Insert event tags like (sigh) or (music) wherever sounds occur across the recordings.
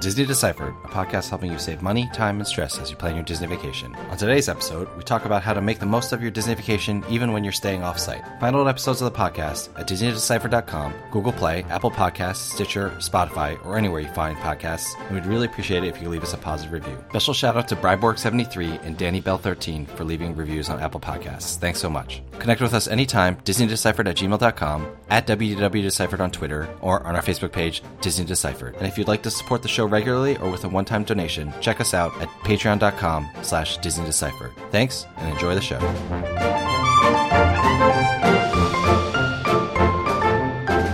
Disney Deciphered, a podcast helping you save money, time, and stress as you plan your Disney vacation. On today's episode, we talk about how to make the most of your Disney vacation even when you're staying off site. Find old episodes of the podcast at DisneyDeciphered.com, Google Play, Apple Podcasts, Stitcher, Spotify, or anywhere you find podcasts, and we'd really appreciate it if you leave us a positive review. Special shout out to Bryborg73 and Danny Bell13 for leaving reviews on Apple Podcasts. Thanks so much. Connect with us anytime, DisneyDeciphered at gmail.com, at WDWDeciphered on Twitter, or on our Facebook page, Disney Deciphered. And if you'd like to support the show regularly or with a one-time donation, check us out at patreon.com slash Disney Deciphered. Thanks, and enjoy the show.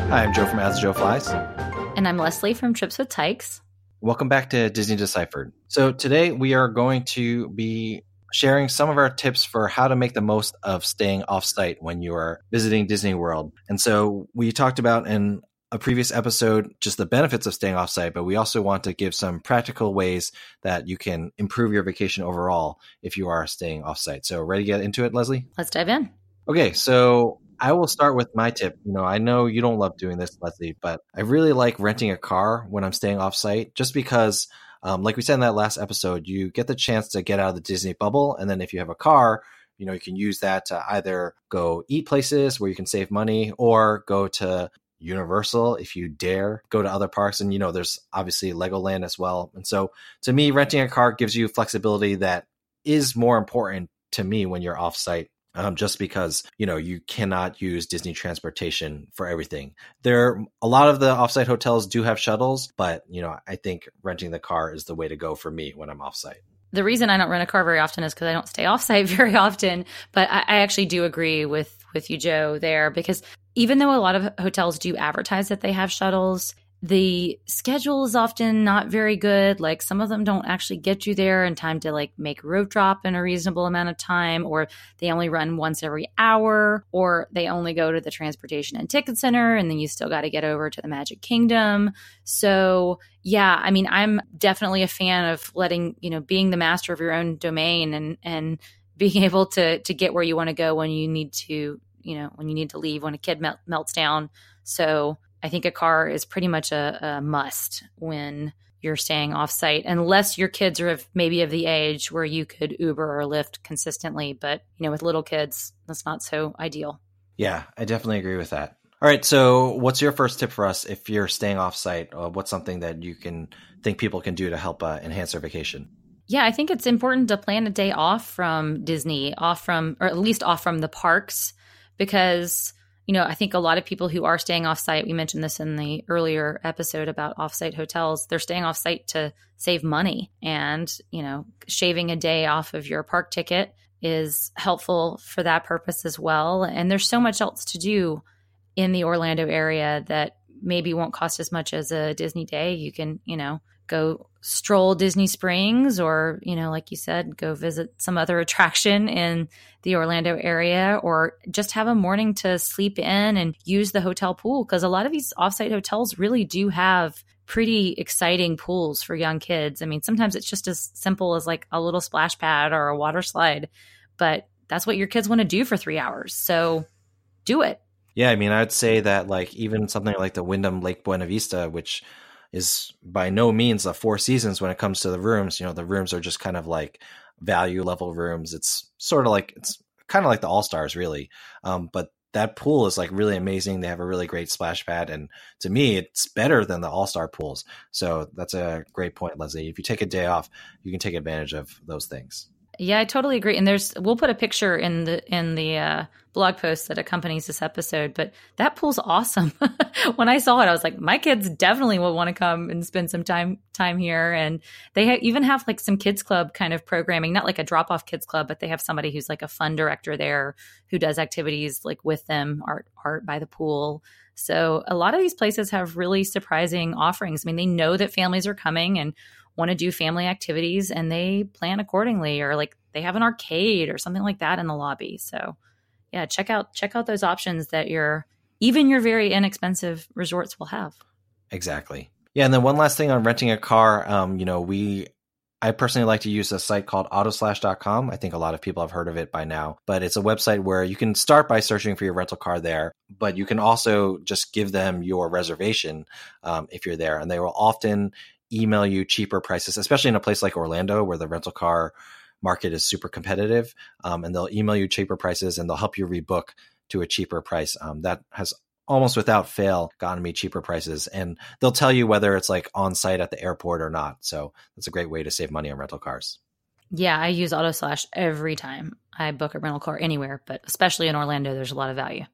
Hi, I'm Joe from As Joe Flies. And I'm Leslie from Trips with Tykes. Welcome back to Disney Deciphered. So today we are going to be sharing some of our tips for how to make the most of staying off-site when you are visiting Disney World. And so we talked about in a previous episode just the benefits of staying off-site, but we also want to give some practical ways that you can improve your vacation overall if you are staying off-site. So ready to get into it, Leslie? Let's dive in. Okay, so I will start with my tip. You know, I know you don't love doing this, Leslie, but I really like renting a car when I'm staying off-site just because um, like we said in that last episode, you get the chance to get out of the Disney bubble, and then if you have a car, you know you can use that to either go eat places where you can save money or go to Universal if you dare go to other parks. And, you know, there's obviously Legoland as well. And so to me, renting a car gives you flexibility that is more important to me when you're offsite. Um, just because you know you cannot use Disney transportation for everything. There, a lot of the offsite hotels do have shuttles, but you know I think renting the car is the way to go for me when I'm offsite the reason I don't rent a car very often is because I don't stay offsite (laughs) very often. But I, I, actually do agree with with you, Joe, there because even though a lot of hotels do advertise that they have shuttles, the schedule is often not very good. Like some of them don't actually get you there in time to like make rope drop in a reasonable amount of time, or they only run once every hour, or they only go to the transportation and ticket center, and then you still got to get over to the Magic Kingdom. So yeah, I mean, I'm definitely a fan of letting you know being the master of your own domain and and being (laughs) able to to get where you want to go when you need to you know when you need to leave when a kid melt, melts down so i think a car is pretty much a, a must when you're staying off site unless your kids are of maybe of the age where you could uber or lyft consistently but you know with little kids that's not so ideal. Yeah i definitely agree with that. All right so what's your first tip for us if you're staying off site uh, what's something that you can think people can do to help uh, enhance their vacation? Yeah, I think it's important to plan a day off from Disney, off from, or at least off from the parks, because you know, I think a lot of people who are staying off site, we mentioned this in the earlier episode about off site hotels, they're staying off site to save money. And, you know, shaving a day off of your park ticket is helpful for that purpose as well. And there's so much else to do in the Orlando area that maybe won't cost as much as a Disney day. You can, you know, go stroll Disney Springs or, you know, like you said, go visit some other attraction in the Orlando area or just have a morning to sleep in and use the hotel pool. Cause a lot of these offsite hotels really do have pretty exciting pools for young kids. I mean, sometimes it's just as simple as like a little splash pad or a water slide, but that's what your kids want to do for three hours. So do it. Yeah, I mean, I'd say that like even something like the Wyndham Lake Buena Vista, which is by no means a four seasons when it comes to the rooms. You know, the rooms are just kind of like value level rooms. It's sort of like it's kind of like the All Stars, really. Um, but that pool is like really amazing. They have a really great splash pad, and to me, it's better than the All Star pools. So that's a great point, Leslie. If you take a day off, you can take advantage of those things. Yeah, I totally agree. And there's we'll put a picture in the in the uh, blog post that accompanies this episode. But that pool's awesome. (laughs) when I saw it, I was like, my kids definitely will want to come and spend some time time here. And they ha- even have like some kids club kind of programming, not like a drop off kids club, but they have somebody who's like a fun director there who does activities like with them, art art by the pool. So a lot of these places have really surprising offerings. I mean, they know that families are coming and want to do family activities and they plan accordingly or like they have an arcade or something like that in the lobby. So yeah, check out check out those options that your even your very inexpensive resorts will have. Exactly. Yeah, and then one last thing on renting a car, um, you know, we I personally like to use a site called autoslash.com. I think a lot of people have heard of it by now, but it's a website where you can start by searching for your rental car there, but you can also just give them your reservation um, if you're there, and they will often email you cheaper prices, especially in a place like Orlando where the rental car market is super competitive. Um, and they'll email you cheaper prices and they'll help you rebook to a cheaper price. Um, that has almost without fail gotten me cheaper prices. And they'll tell you whether it's like on site at the airport or not. So that's a great way to save money on rental cars. Yeah, I use AutoSlash every time I book a rental car anywhere, but especially in Orlando, there's a lot of value.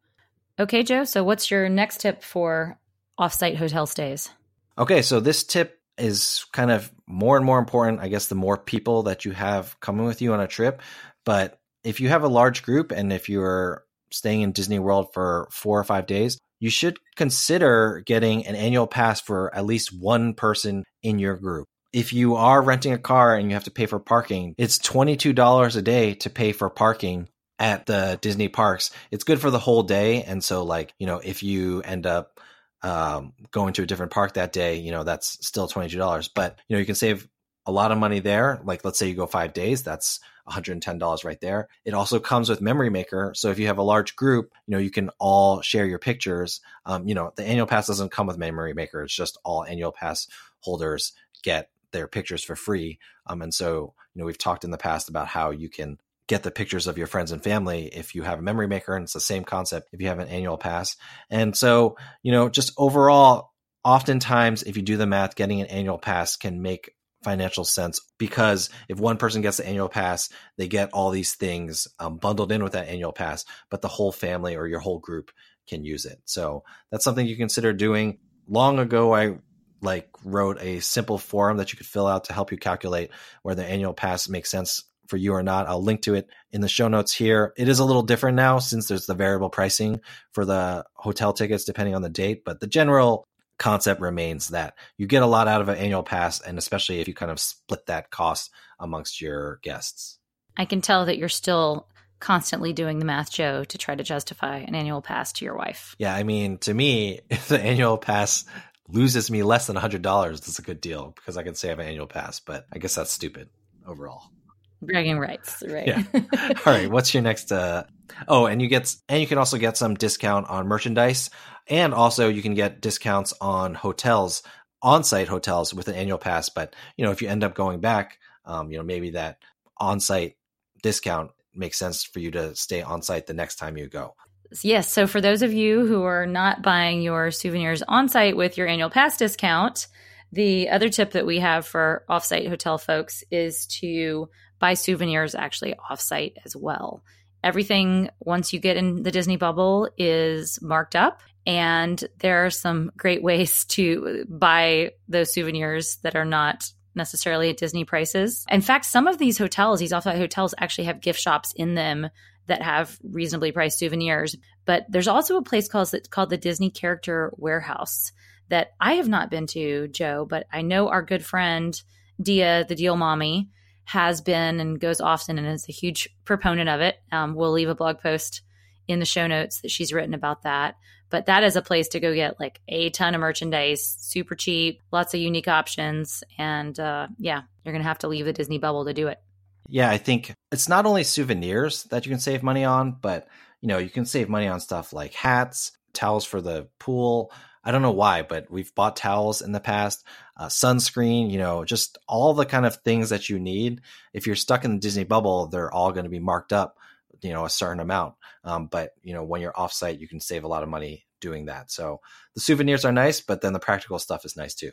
Okay, Joe. So what's your next tip for offsite hotel stays? Okay, so this tip is kind of more and more important, I guess, the more people that you have coming with you on a trip. But if you have a large group and if you're staying in Disney World for four or five days, you should consider getting an annual pass for at least one person in your group. If you are renting a car and you have to pay for parking, it's $22 a day to pay for parking at the Disney parks. It's good for the whole day. And so, like, you know, if you end up um, going to a different park that day, you know, that's still $22. But, you know, you can save a lot of money there. Like, let's say you go five days, that's $110 right there. It also comes with Memory Maker. So if you have a large group, you know, you can all share your pictures. Um, you know, the annual pass doesn't come with Memory Maker. It's just all annual pass holders get their pictures for free. Um, and so, you know, we've talked in the past about how you can get the pictures of your friends and family if you have a memory maker and it's the same concept if you have an annual pass and so you know just overall oftentimes if you do the math getting an annual pass can make financial sense because if one person gets the annual pass, they get all these things um, bundled in with that annual pass, but the whole family or your whole group can use it. So that's something you consider doing. Long ago, I like wrote a simple form that you could fill out to help you calculate whether the annual pass makes sense for you or not. I'll link to it in the show notes here. It is a little different now since there's the variable pricing for the hotel tickets depending on the date, but the general concept remains that you get a lot out of an annual pass, and especially if you kind of split that cost amongst your guests. I can tell that you're still constantly doing the math, Joe, to try to justify an annual pass to your wife. Yeah, I mean, to me, (laughs) if the annual pass loses me less than $100, that's a good deal because I can say I have an annual pass, but I guess that's stupid overall. Bragging rights, right? Yeah. (laughs) All right. What's your next? Uh... Oh, and you get and you can also get some discount on merchandise, and also you can get discounts on hotels, on-site hotels with an annual pass. But you know, if you end up going back, um, you know, maybe that on-site discount makes sense for you to stay on site the next time you go. Yes. So for those of you who are not buying your souvenirs on site with your annual pass discount, the other tip that we have for offsite hotel folks is to buy souvenirs actually offsite as well. Everything, once you get in the Disney bubble, is marked up. And there are some great ways (laughs) to buy those souvenirs that are not necessarily at Disney prices. In fact, some of these hotels, these offsite hotels, actually have gift shops in them that have reasonably priced souvenirs. But there's also a place called, called the Disney Character Warehouse that I have not been to, Joe, but I know our good friend Dia, the Deal Mommy, has been and goes often and is a huge proponent of it. Um, we'll leave a blog post in the show notes that she's written about that. But that is a place to go get like a ton of merchandise, super cheap, lots of unique options. And uh, yeah, you're going to have to leave the Disney bubble to do it. Yeah, I think it's not only souvenirs that you can save money on, but you know, you can save money on stuff like hats, towels for the pool, I don't know why, but we've bought towels in the past, uh, sunscreen, you know, just all the kind of things that you need. If you're stuck in the Disney bubble, they're all going to be marked up, you know, a certain amount. Um, but you know, when you're offsite, you can save a lot of money doing that. So the souvenirs are nice, but then the practical stuff is nice too.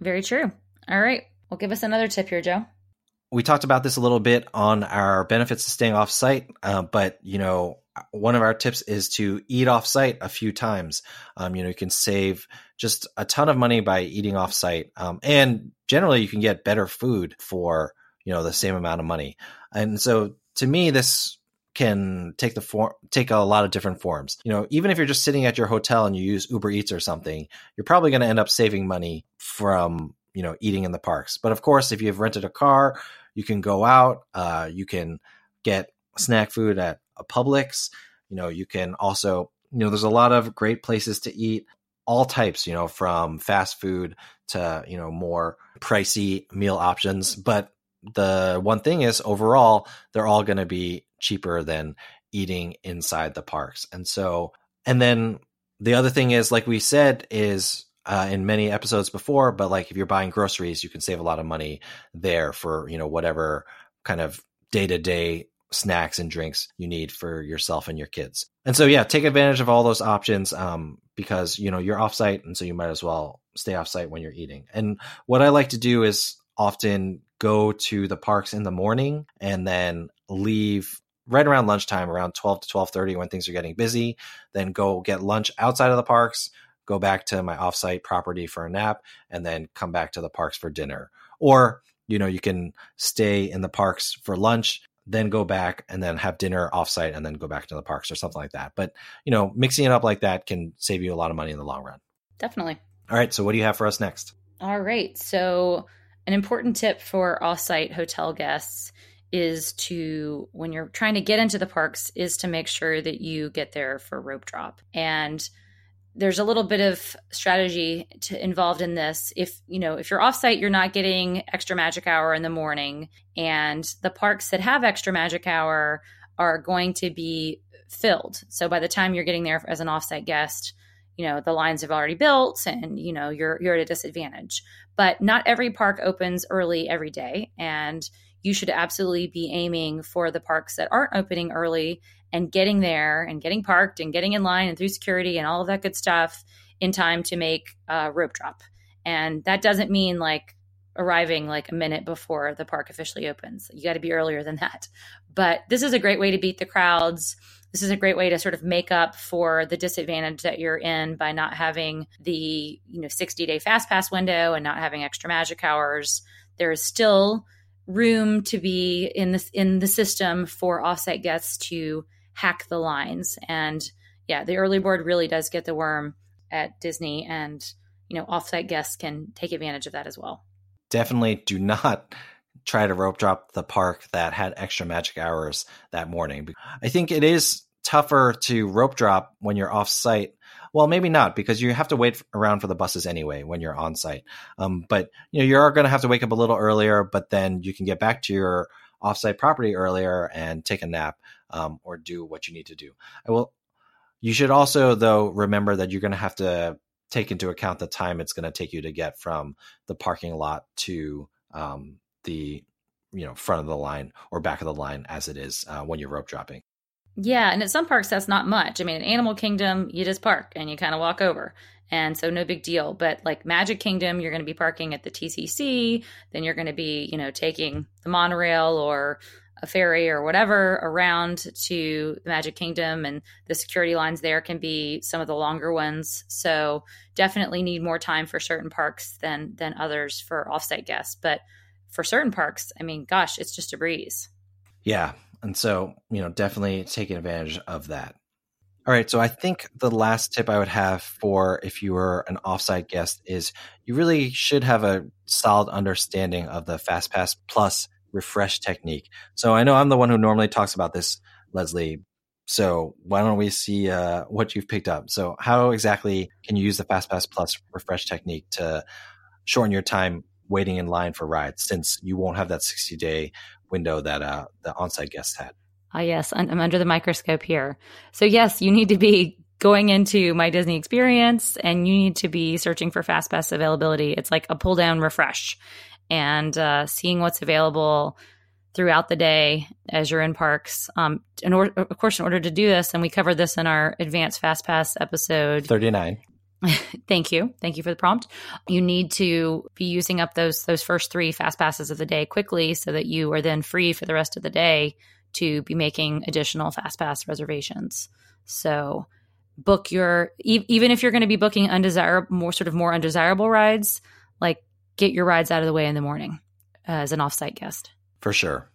Very true. All right. Well, give us another tip here, Joe. We talked about this a little bit on our benefits of staying off site, uh, but you know, one of our tips is to eat off site a few times. Um, you know, you can save just a ton of money by eating off site. Um, and generally you can get better food for, you know, the same amount of money. And so to me, this can take the form, take a lot of different forms. You know, even if you're just sitting at your hotel and you use Uber Eats or something, you're probably going to end up saving money from, you know, eating in the parks. But of course, if you've rented a car, you can go out, uh, you can get snack food at Publix. You know, you can also, you know, there's a lot of great places to eat, all types, you know, from fast food to, you know, more pricey meal options. But the one thing is overall, they're all going to be cheaper than eating inside the parks. And so, and then the other thing is, like we said, is uh, in many episodes before, but like if you're buying groceries, you can save a lot of money there for, you know, whatever kind of day to day snacks and drinks you need for yourself and your kids. And so, yeah, take advantage of all those options um, because, you know, you're offsite. And so you might as well stay offsite when you're eating. And what I like to do is often go to the parks in the morning and then leave right around lunchtime around 12 to 12.30 when things are getting busy then go get lunch outside of the parks go back to my offsite property for a nap and then come back to the parks for dinner or you know you can stay in the parks for lunch then go back and then have dinner offsite and then go back to the parks or something like that. But you know mixing it up like that can save you a lot of money in the long run. Definitely. All right so what do you have for us next? All right so an important tip for offsite hotel guests is to when you're trying to get into the parks is to make sure that you get there for rope drop. And there's a little bit of strategy to, involved in this. If you know if you're offsite you're not getting extra magic hour in the morning and the parks that have extra magic hour are going to be filled. So by the time you're getting there as an offsite guest you know the lines have already built and you know you're you're at a disadvantage. But not every park opens early every day and you should absolutely be aiming for the parks that aren't opening early and getting there and getting parked and getting in line and through security and all of that good stuff in time to make a rope drop. And that doesn't mean like arriving like a minute before the park officially opens. You got to be earlier than that. But this is a great way to beat the crowds. This is a great way to sort of make up for the disadvantage that you're in by not having the, you know, 60 day fast pass window and not having extra magic hours. There is still room to be in this in the system for offsite guests to hack the lines. And yeah, the early board really does get the worm at Disney, and you know, offsite guests can take advantage of that as well. Definitely do not try to rope drop the park that had extra magic hours that morning. I think it is tougher to rope drop when you're off site. Well, maybe not because you have to wait around for the buses anyway when you're on site. Um, but you know, you're going to have to wake up a little earlier, but then you can get back to your offsite property earlier and take a nap um, or do what you need to do. I will. You should also, though, remember that you're going to have to take into account the time it's going to take you to get from the parking lot to um, the you know front of the line or back of the line as it is uh, when you're rope dropping. Yeah, and at some parks that's not much. I mean, in Animal Kingdom, you just park and you kind of walk over. And so no big deal. But like Magic Kingdom, you're going to be parking at the TCC, then you're going to be, you know, taking the monorail or a ferry or whatever around to the Magic Kingdom, and the security lines there can be some of the longer ones. So definitely need more time for certain parks than than others for offsite guests. But for certain parks, I mean, gosh, it's just a breeze. Yeah, and so you know, definitely taking advantage of that. All right, so I think the last tip I would have for if you were an offsite guest is you really should have a solid understanding of the FastPass Plus refresh technique. So I know I'm the one who normally talks about this, Leslie. So why don't we see uh, what you've picked up? So how exactly can you use the FastPass Plus refresh technique to shorten your time waiting in line for rides, since you won't have that 60 day window that uh, the onsite guests had? Ah, yes, I'm under the microscope here. So yes, you need to be going into my Disney experience and you need to be searching for FastPass availability. It's like a pull down refresh and uh, seeing what's available throughout the day as you're in parks. Um, in or- of course, in order to do this, and we covered this in our advanced FastPass episode 39. (laughs) Thank you. Thank you for the prompt. You need to be using up those those first three fast passes of the day quickly so that you are then free for the rest of the day to be making additional fast pass reservations. So book your e- even if you're going to be booking undesirable more sort of more undesirable rides, like get your rides out of the way in the morning uh, as an offsite guest. For sure.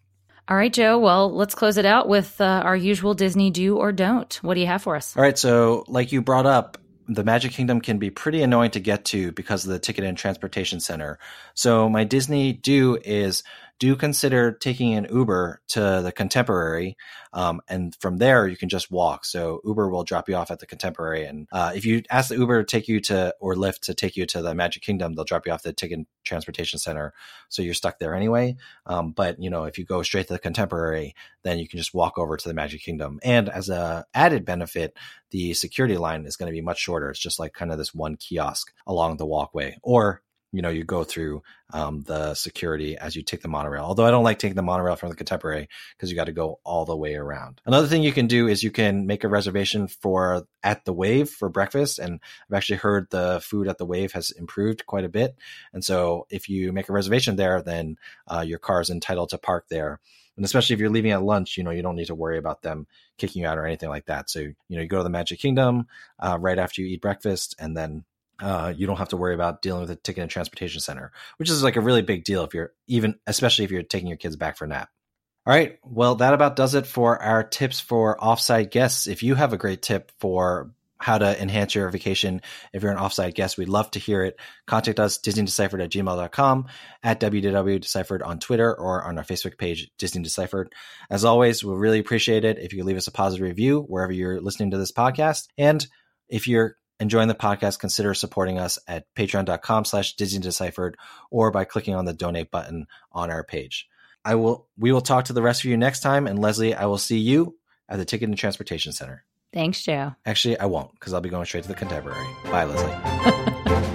All right, Joe. Well, let's close it out with uh, our usual Disney do or don't. What do you have for us? All right. So, like you brought up, the Magic Kingdom can be pretty annoying to get to because of the ticket and transportation center. So, my Disney do is do consider taking an Uber to the Contemporary, um, and from there you can just walk. So Uber will drop you off at the Contemporary, and uh, if you ask the Uber to take you to or Lyft to take you to the Magic Kingdom, they'll drop you off the Ticket Transportation Center, so you're stuck there anyway. Um, but you know, if you go straight to the Contemporary, then you can just walk over to the Magic Kingdom. And as a added benefit, the security line is going to be much shorter. It's just like kind of this one kiosk along the walkway, or you know you go through um, the security as you take the monorail. Although i don't like taking the monorail from the contemporary because you got to go all the way around. Another thing you can do is you can make a reservation for at the wave for breakfast and i've actually heard the food at the wave has improved quite a bit. And so if you make a reservation there then uh, your car is entitled to park there. And especially if you're leaving at lunch you know you don't need to worry about them kicking you out or anything like that. So you know you go to the magic kingdom uh, right after you eat breakfast and then uh, you don't have to worry about dealing with a ticket and transportation center, which is like a really big deal if you're even, especially if you're taking your kids back for a nap. All right. Well, that about does it for our tips for offsite guests. If you have a great tip for how to enhance your vacation if you're an offsite guest, we'd love to hear it. Contact us, DisneyDeciphered at gmail.com, at WDWDeciphered on Twitter, or on our Facebook page, Disney Deciphered. As always, we'll really appreciate it if you leave us a positive review wherever you're listening to this podcast. And if you're enjoying the podcast, consider supporting us at patreon.com slash Disney Deciphered or by clicking on the donate button on our page. I will we will talk to the rest of you next time. And Leslie, I will see you at the Ticket and Transportation Center. Thanks, Joe. Actually, I won't because I'll be going straight to the contemporary. Bye, Leslie. (laughs)